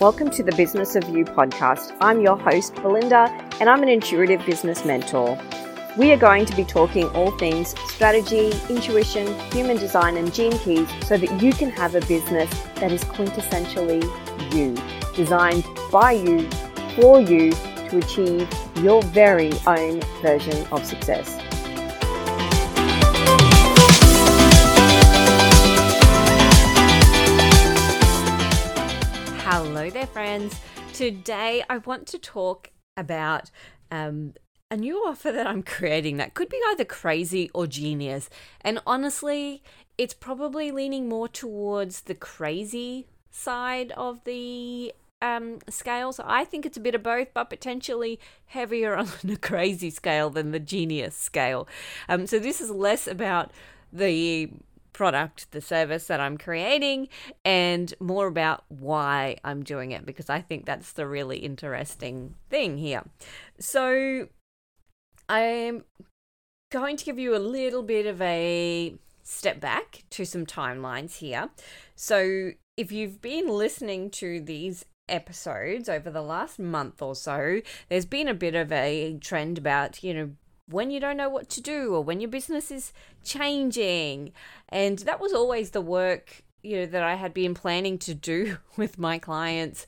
Welcome to the Business of You podcast. I'm your host, Belinda, and I'm an intuitive business mentor. We are going to be talking all things strategy, intuition, human design, and gene keys so that you can have a business that is quintessentially you, designed by you, for you, to achieve your very own version of success. There, friends. Today I want to talk about um, a new offer that I'm creating that could be either crazy or genius. And honestly, it's probably leaning more towards the crazy side of the um, scale. So I think it's a bit of both, but potentially heavier on the crazy scale than the genius scale. Um, so this is less about the product, the service that I'm creating, and more about why I'm doing it because I think that's the really interesting thing here. So, I'm going to give you a little bit of a step back to some timelines here. So, if you've been listening to these episodes over the last month or so, there's been a bit of a trend about, you know, when you don't know what to do or when your business is changing. And that was always the work, you know, that I had been planning to do with my clients.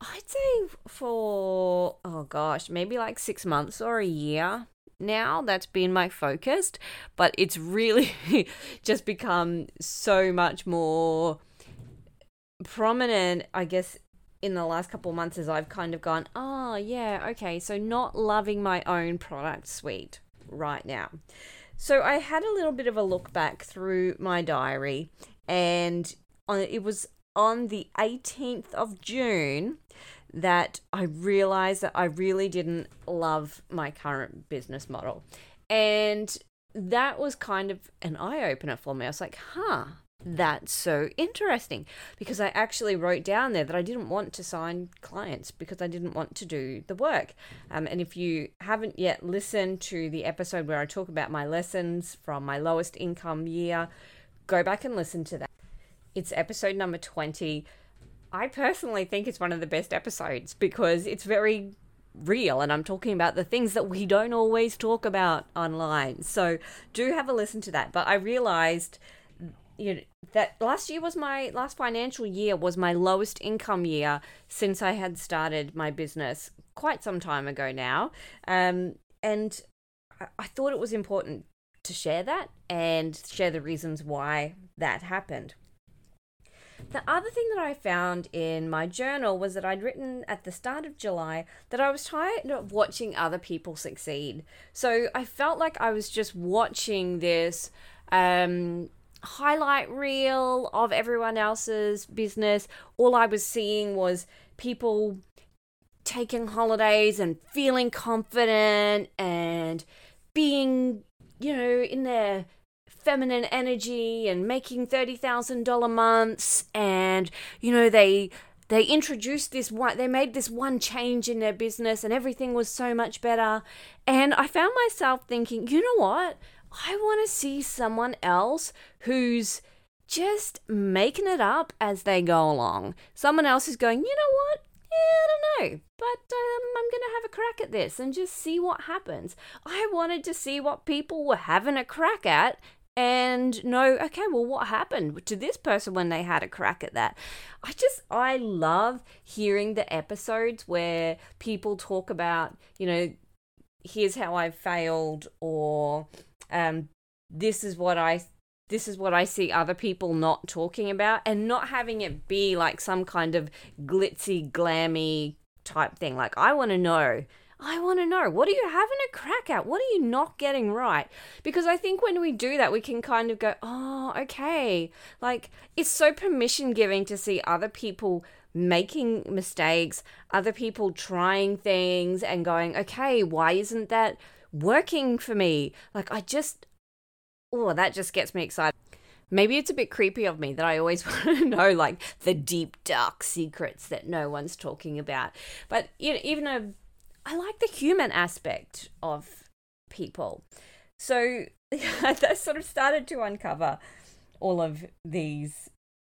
I'd say for, oh gosh, maybe like six months or a year now. That's been my focus. But it's really just become so much more prominent, I guess, in the last couple months as I've kind of gone, oh, yeah, okay, so not loving my own product suite right now. So I had a little bit of a look back through my diary, and on, it was on the 18th of June that I realized that I really didn't love my current business model. And that was kind of an eye opener for me. I was like, huh, that's so interesting because I actually wrote down there that I didn't want to sign clients because I didn't want to do the work. Um, and if you haven't yet listened to the episode where I talk about my lessons from my lowest income year, go back and listen to that. It's episode number 20. I personally think it's one of the best episodes because it's very real and I'm talking about the things that we don't always talk about online. So do have a listen to that. But I realized you know that last year was my last financial year was my lowest income year since I had started my business quite some time ago now. Um, and I, I thought it was important to share that and share the reasons why that happened. The other thing that I found in my journal was that I'd written at the start of July that I was tired of watching other people succeed. So I felt like I was just watching this um, highlight reel of everyone else's business. All I was seeing was people taking holidays and feeling confident and being, you know, in their feminine energy and making $30,000 months and you know they they introduced this one they made this one change in their business and everything was so much better and I found myself thinking, you know what? I want to see someone else who's just making it up as they go along. Someone else is going, you know what? Yeah, I don't know, but um, I'm going to have a crack at this and just see what happens. I wanted to see what people were having a crack at and know, okay, well, what happened to this person when they had a crack at that? I just, I love hearing the episodes where people talk about, you know, here's how I failed or um, this is what I this is what I see other people not talking about and not having it be like some kind of glitzy, glammy type thing. Like, I want to know. I want to know. What are you having a crack at? What are you not getting right? Because I think when we do that, we can kind of go, oh, okay. Like, it's so permission giving to see other people making mistakes, other people trying things and going, okay, why isn't that working for me. Like, I just, oh, that just gets me excited. Maybe it's a bit creepy of me that I always want to know, like, the deep, dark secrets that no one's talking about. But you know, even a, I like the human aspect of people. So I sort of started to uncover all of these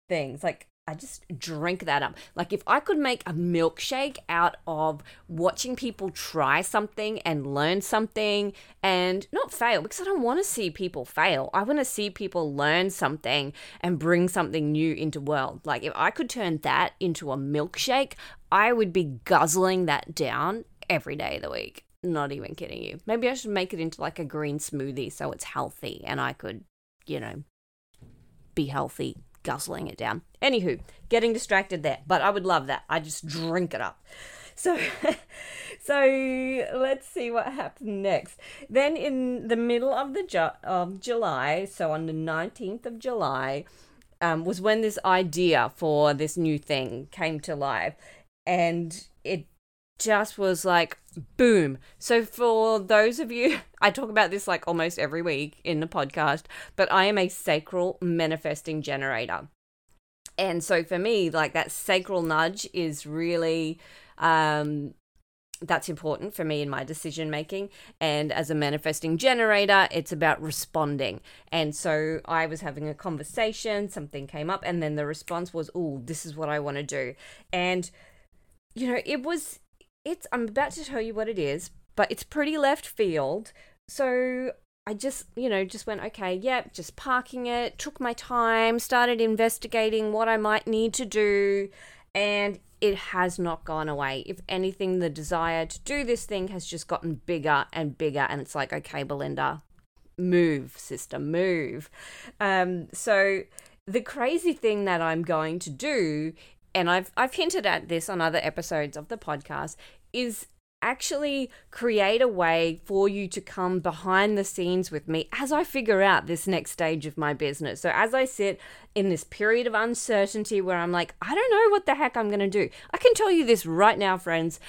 things. Like, I just drink that up. Like if I could make a milkshake out of watching people try something and learn something and not fail because I don't want to see people fail. I want to see people learn something and bring something new into the world. Like if I could turn that into a milkshake, I would be guzzling that down every day of the week. Not even kidding you. Maybe I should make it into like a green smoothie so it's healthy and I could, you know, be healthy guzzling it down. Anywho, getting distracted there, but I would love that. I just drink it up. So, so let's see what happened next. Then, in the middle of the ju- of July, so on the nineteenth of July, um, was when this idea for this new thing came to life, and it just was like boom. So for those of you, I talk about this like almost every week in the podcast, but I am a sacral manifesting generator. And so for me, like that sacral nudge is really um that's important for me in my decision making and as a manifesting generator it's about responding and so i was having a conversation something came up and then the response was oh this is what i want to do and you know it was it's I'm about to tell you what it is, but it's pretty left field. So I just, you know, just went, okay, yep, just parking it, took my time, started investigating what I might need to do, and it has not gone away. If anything, the desire to do this thing has just gotten bigger and bigger, and it's like, okay, Belinda, move, sister, move. Um, so the crazy thing that I'm going to do and I've I've hinted at this on other episodes of the podcast, is actually create a way for you to come behind the scenes with me as I figure out this next stage of my business. So, as I sit in this period of uncertainty where I'm like, I don't know what the heck I'm going to do, I can tell you this right now, friends.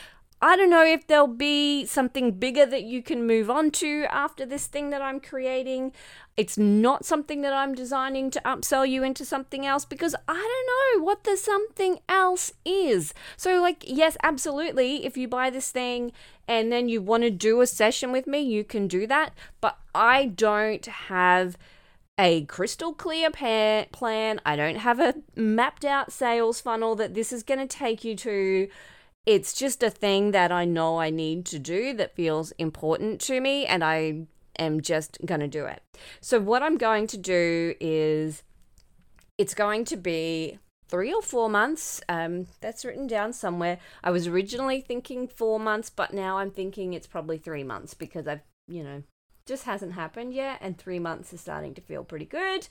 I don't know if there'll be something bigger that you can move on to after this thing that I'm creating. It's not something that I'm designing to upsell you into something else because I don't know what the something else is. So, like, yes, absolutely. If you buy this thing and then you want to do a session with me, you can do that. But I don't have a crystal clear plan. I don't have a mapped out sales funnel that this is going to take you to it's just a thing that I know I need to do that feels important to me, and I am just going to do it. So, what I'm going to do is it's going to be three or four months. Um, that's written down somewhere. I was originally thinking four months, but now I'm thinking it's probably three months because I've, you know, just hasn't happened yet, and three months is starting to feel pretty good.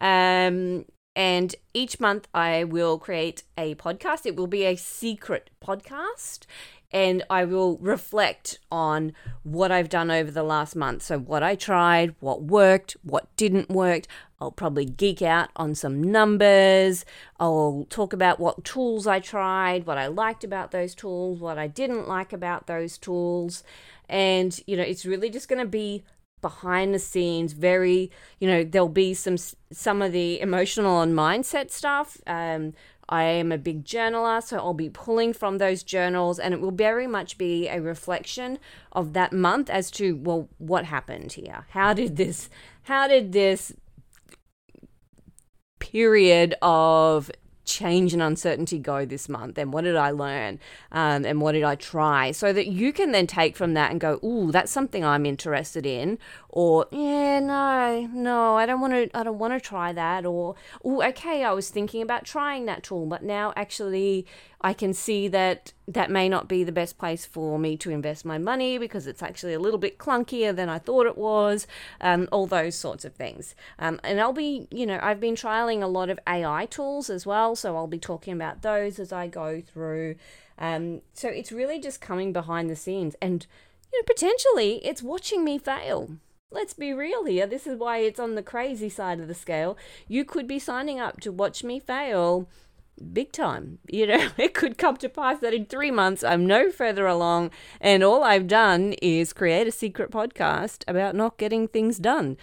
Um, and each month I will create a podcast. It will be a secret podcast. And I will reflect on what I've done over the last month. So, what I tried, what worked, what didn't work. I'll probably geek out on some numbers. I'll talk about what tools I tried, what I liked about those tools, what I didn't like about those tools. And, you know, it's really just going to be behind the scenes very you know there'll be some some of the emotional and mindset stuff um, I am a big journaler, so I'll be pulling from those journals, and it will very much be a reflection of that month as to well, what happened here? How did this? How did this period of change and uncertainty go this month? And what did I learn? Um, and what did I try? So that you can then take from that and go, ooh, that's something I'm interested in, or yeah, no, no, I don't want to, I don't want to try that, or oh, okay, I was thinking about trying that tool, but now actually I can see that that may not be the best place for me to invest my money because it's actually a little bit clunkier than I thought it was, um, all those sorts of things. Um, and I'll be, you know, I've been trialing a lot of AI tools as well, so I'll be talking about those as I go through. Um, so it's really just coming behind the scenes and, you know, potentially it's watching me fail. Let's be real here. This is why it's on the crazy side of the scale. You could be signing up to watch me fail big time. You know, it could come to pass that in three months I'm no further along, and all I've done is create a secret podcast about not getting things done.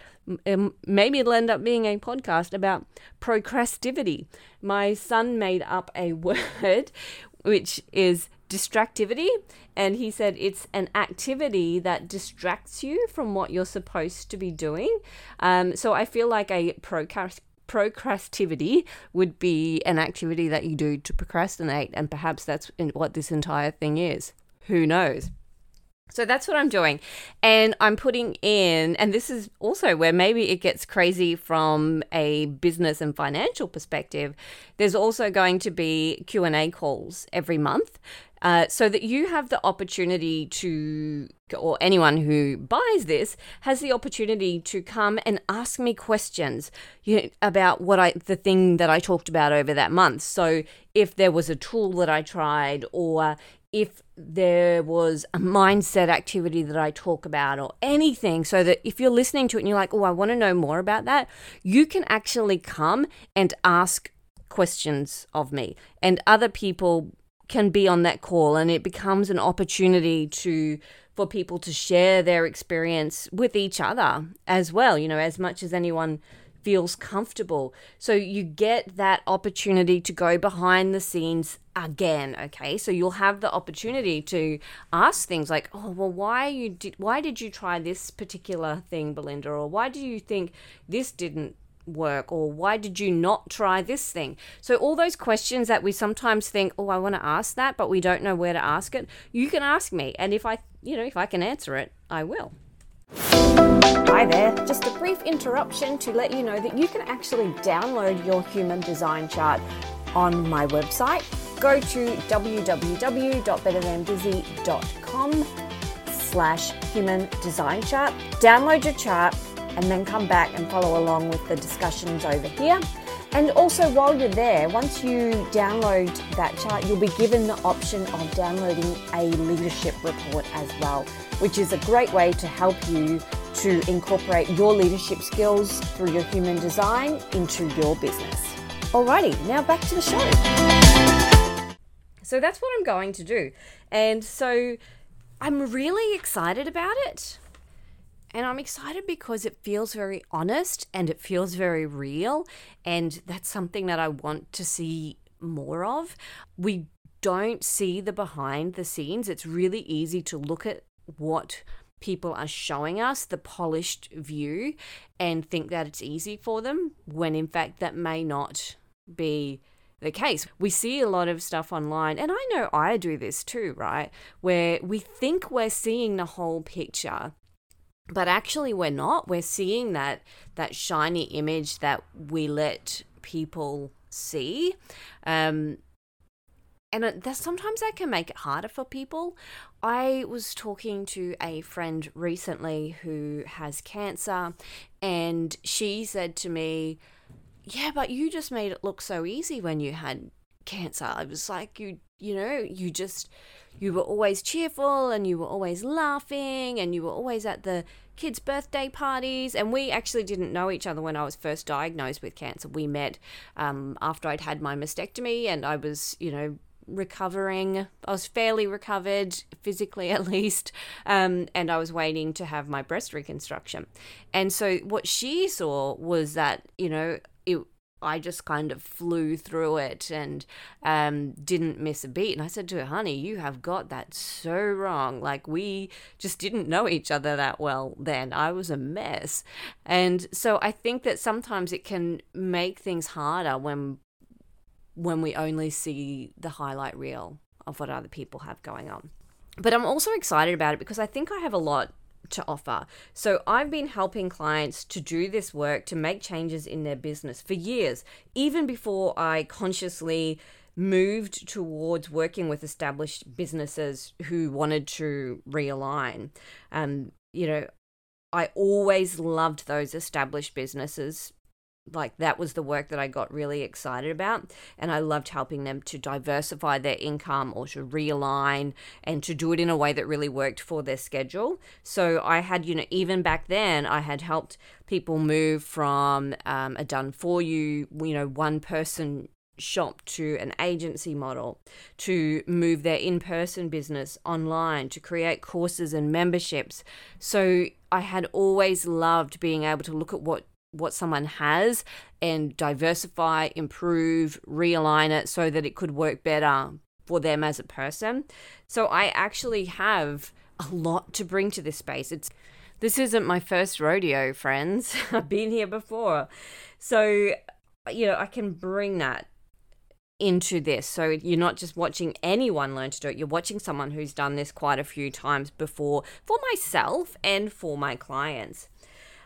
Maybe it'll end up being a podcast about procrastivity. My son made up a word which is distractivity and he said it's an activity that distracts you from what you're supposed to be doing um, so i feel like a procrast procrastivity would be an activity that you do to procrastinate, and perhaps that's what this entire thing is. Who knows? So that's what I'm doing. And I'm putting in, and this is also where maybe it gets crazy from a business and financial perspective. There's also going to be Q&A calls every month uh, so that you have the opportunity to, or anyone who buys this has the opportunity to come and ask me questions you know, about what I, the thing that I talked about over that month. So if there was a tool that I tried, or if there was a mindset activity that I talk about or anything, so that if you're listening to it and you're like, oh, I want to know more about that, you can actually come and ask questions of me. And other people can be on that call and it becomes an opportunity to for people to share their experience with each other as well, you know, as much as anyone feels comfortable. So you get that opportunity to go behind the scenes again, okay? So you'll have the opportunity to ask things like, "Oh, well why you did why did you try this particular thing, Belinda?" or "Why do you think this didn't work or why did you not try this thing? So all those questions that we sometimes think oh i want to ask that but we don't know where to ask it you can ask me and if i you know if i can answer it i will. Hi there, just a brief interruption to let you know that you can actually download your human design chart on my website. Go to www.betterthanbusy.com slash human design chart, download your chart, and then come back and follow along with the discussions over here. And also, while you're there, once you download that chart, you'll be given the option of downloading a leadership report as well, which is a great way to help you to incorporate your leadership skills through your human design into your business. Alrighty, now back to the show. So that's what I'm going to do. And so I'm really excited about it. And I'm excited because it feels very honest and it feels very real. And that's something that I want to see more of. We don't see the behind the scenes. It's really easy to look at what people are showing us, the polished view, and think that it's easy for them, when in fact that may not be the case. We see a lot of stuff online, and I know I do this too, right? Where we think we're seeing the whole picture but actually we're not we're seeing that that shiny image that we let people see um and that sometimes that can make it harder for people. I was talking to a friend recently who has cancer, and she said to me, "Yeah, but you just made it look so easy when you had cancer." I was like, "You, you know, you just you were always cheerful and you were always laughing and you were always at the kids' birthday parties. And we actually didn't know each other when I was first diagnosed with cancer. We met um, after I'd had my mastectomy and I was, you know, recovering. I was fairly recovered, physically at least, um, and I was waiting to have my breast reconstruction. And so what she saw was that, you know, it I just kind of flew through it and um, didn't miss a beat. And I said to her, honey, you have got that so wrong. Like, we just didn't know each other that well then. I was a mess. And so I think that sometimes it can make things harder when when we only see the highlight reel of what other people have going on. But I'm also excited about it because I think I have a lot to offer. So I've been helping clients to do this work to make changes in their business for years, even before I consciously moved towards working with established businesses who wanted to realign. Um, you know, I always loved those established businesses like that was the work that I got really excited about and I loved helping them to diversify their income or to realign and to do it in a way that really worked for their schedule. So I had, you know, even back then I had helped people move from um, a done for you, you know, one person shop to an agency model, to move their in person business online, to create courses and memberships. So I had always loved being able to look at what what someone has and diversify, improve, realign it so that it could work better for them as a person. So I actually have a lot to bring to this space. It's this isn't my first rodeo, friends. I've been here before. So you know, I can bring that into this. So you're not just watching anyone learn to do it, you're watching someone who's done this quite a few times before for myself and for my clients.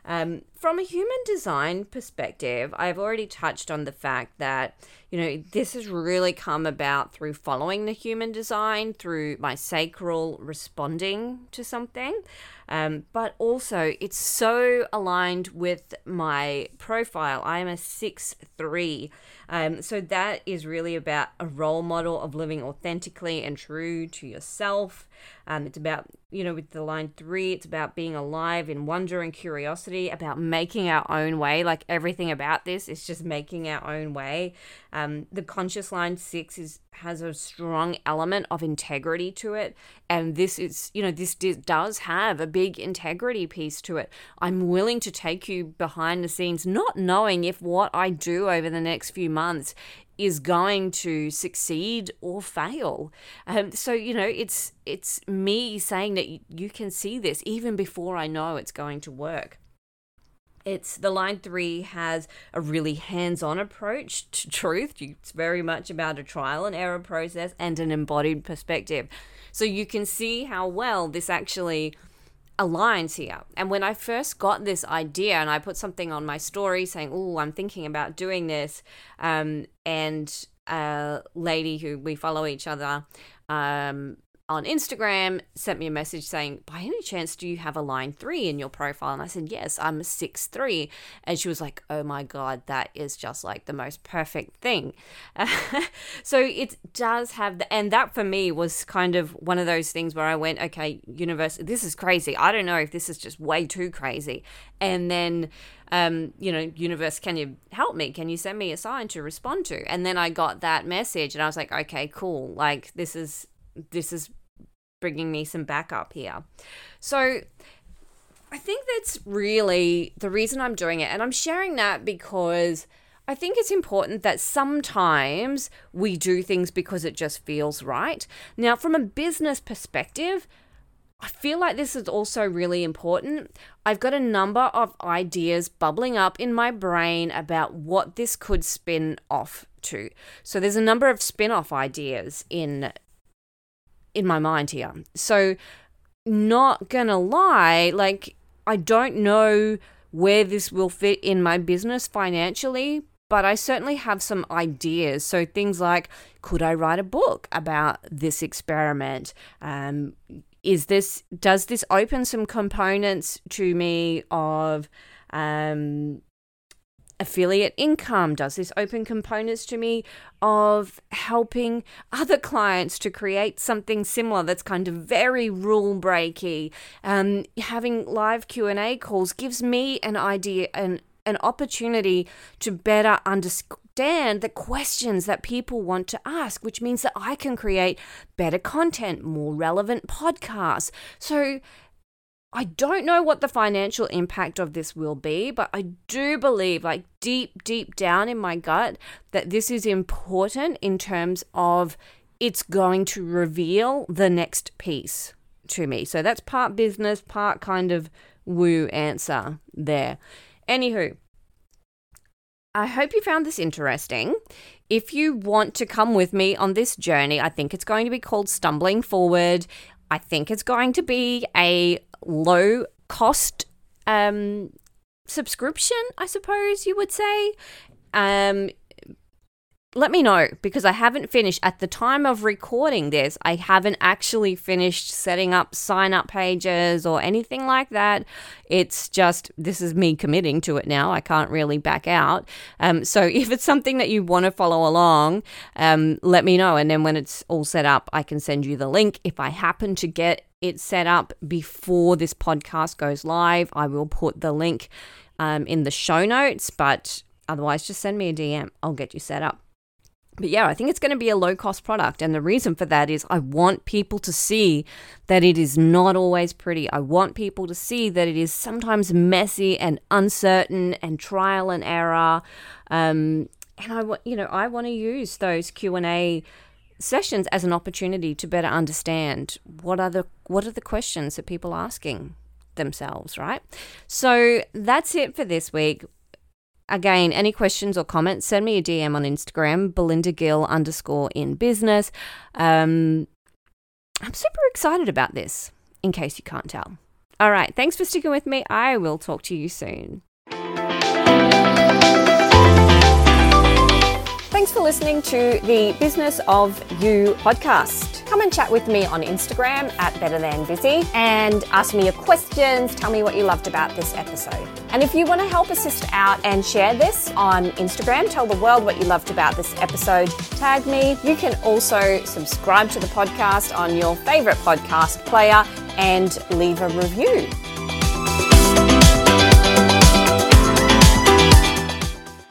Um, from a human design perspective, I've already touched on the fact that, you know, this has really come about through following the human design, through my sacral responding to something. Um, but also, it's so aligned with my profile. I am a 6 3. Um, so that is really about a role model of living authentically and true to yourself. Um, it's about, you know, with the line three, it's about being alive in wonder and curiosity, about making our own way. Like everything about this is just making our own way. Um, the conscious line six is has a strong element of integrity to it, and this is, you know, this does have a big integrity piece to it. I'm willing to take you behind the scenes, not knowing if what I do over the next few months is going to succeed or fail. Um, so you know, it's it's me saying that you can see this even before I know it's going to work. It's the line three has a really hands on approach to truth. It's very much about a trial and error process and an embodied perspective. So you can see how well this actually aligns here. And when I first got this idea, and I put something on my story saying, "Oh, I'm thinking about doing this," um, and a lady who we follow each other um, on Instagram sent me a message saying, By any chance, do you have a line three in your profile? And I said, Yes, I'm a six three. And she was like, Oh my God, that is just like the most perfect thing. so it does have the, and that for me was kind of one of those things where I went, Okay, universe, this is crazy. I don't know if this is just way too crazy. And then, um, you know, universe, can you help me? Can you send me a sign to respond to? And then I got that message and I was like, okay, cool. Like, this is, this is bringing me some backup here. So I think that's really the reason I'm doing it. And I'm sharing that because I think it's important that sometimes we do things because it just feels right. Now, from a business perspective, I feel like this is also really important. I've got a number of ideas bubbling up in my brain about what this could spin off to. So there's a number of spin off ideas in in my mind here. So, not gonna lie, like, I don't know where this will fit in my business financially, but I certainly have some ideas. So, things like could I write a book about this experiment? Um, is this does this open some components to me of um, affiliate income? Does this open components to me of helping other clients to create something similar that's kind of very rule breaky? Um, having live Q and A calls gives me an idea and an opportunity to better understand the questions that people want to ask, which means that I can create better content, more relevant podcasts. So I don't know what the financial impact of this will be, but I do believe, like deep, deep down in my gut, that this is important in terms of it's going to reveal the next piece to me. So that's part business, part kind of woo answer there. Anywho, I hope you found this interesting. If you want to come with me on this journey, I think it's going to be called Stumbling Forward. I think it's going to be a low cost um, subscription, I suppose you would say. Um, let me know because I haven't finished at the time of recording this. I haven't actually finished setting up sign up pages or anything like that. It's just this is me committing to it now. I can't really back out. Um, so if it's something that you want to follow along, um, let me know. And then when it's all set up, I can send you the link. If I happen to get it set up before this podcast goes live, I will put the link um, in the show notes. But otherwise, just send me a DM. I'll get you set up. But yeah, I think it's going to be a low cost product. And the reason for that is I want people to see that it is not always pretty. I want people to see that it is sometimes messy and uncertain and trial and error. Um, and I want, you know, I want to use those Q and A sessions as an opportunity to better understand what are the what are the questions that people are asking themselves, right? So that's it for this week. again, any questions or comments, send me a DM on Instagram, Belinda Gill underscore in business. Um, I'm super excited about this, in case you can't tell. All right, thanks for sticking with me. I will talk to you soon. Thanks for listening to the Business of You podcast. Come and chat with me on Instagram at Better Than Busy and ask me your questions. Tell me what you loved about this episode. And if you want to help assist out and share this on Instagram, tell the world what you loved about this episode, tag me. You can also subscribe to the podcast on your favorite podcast player and leave a review.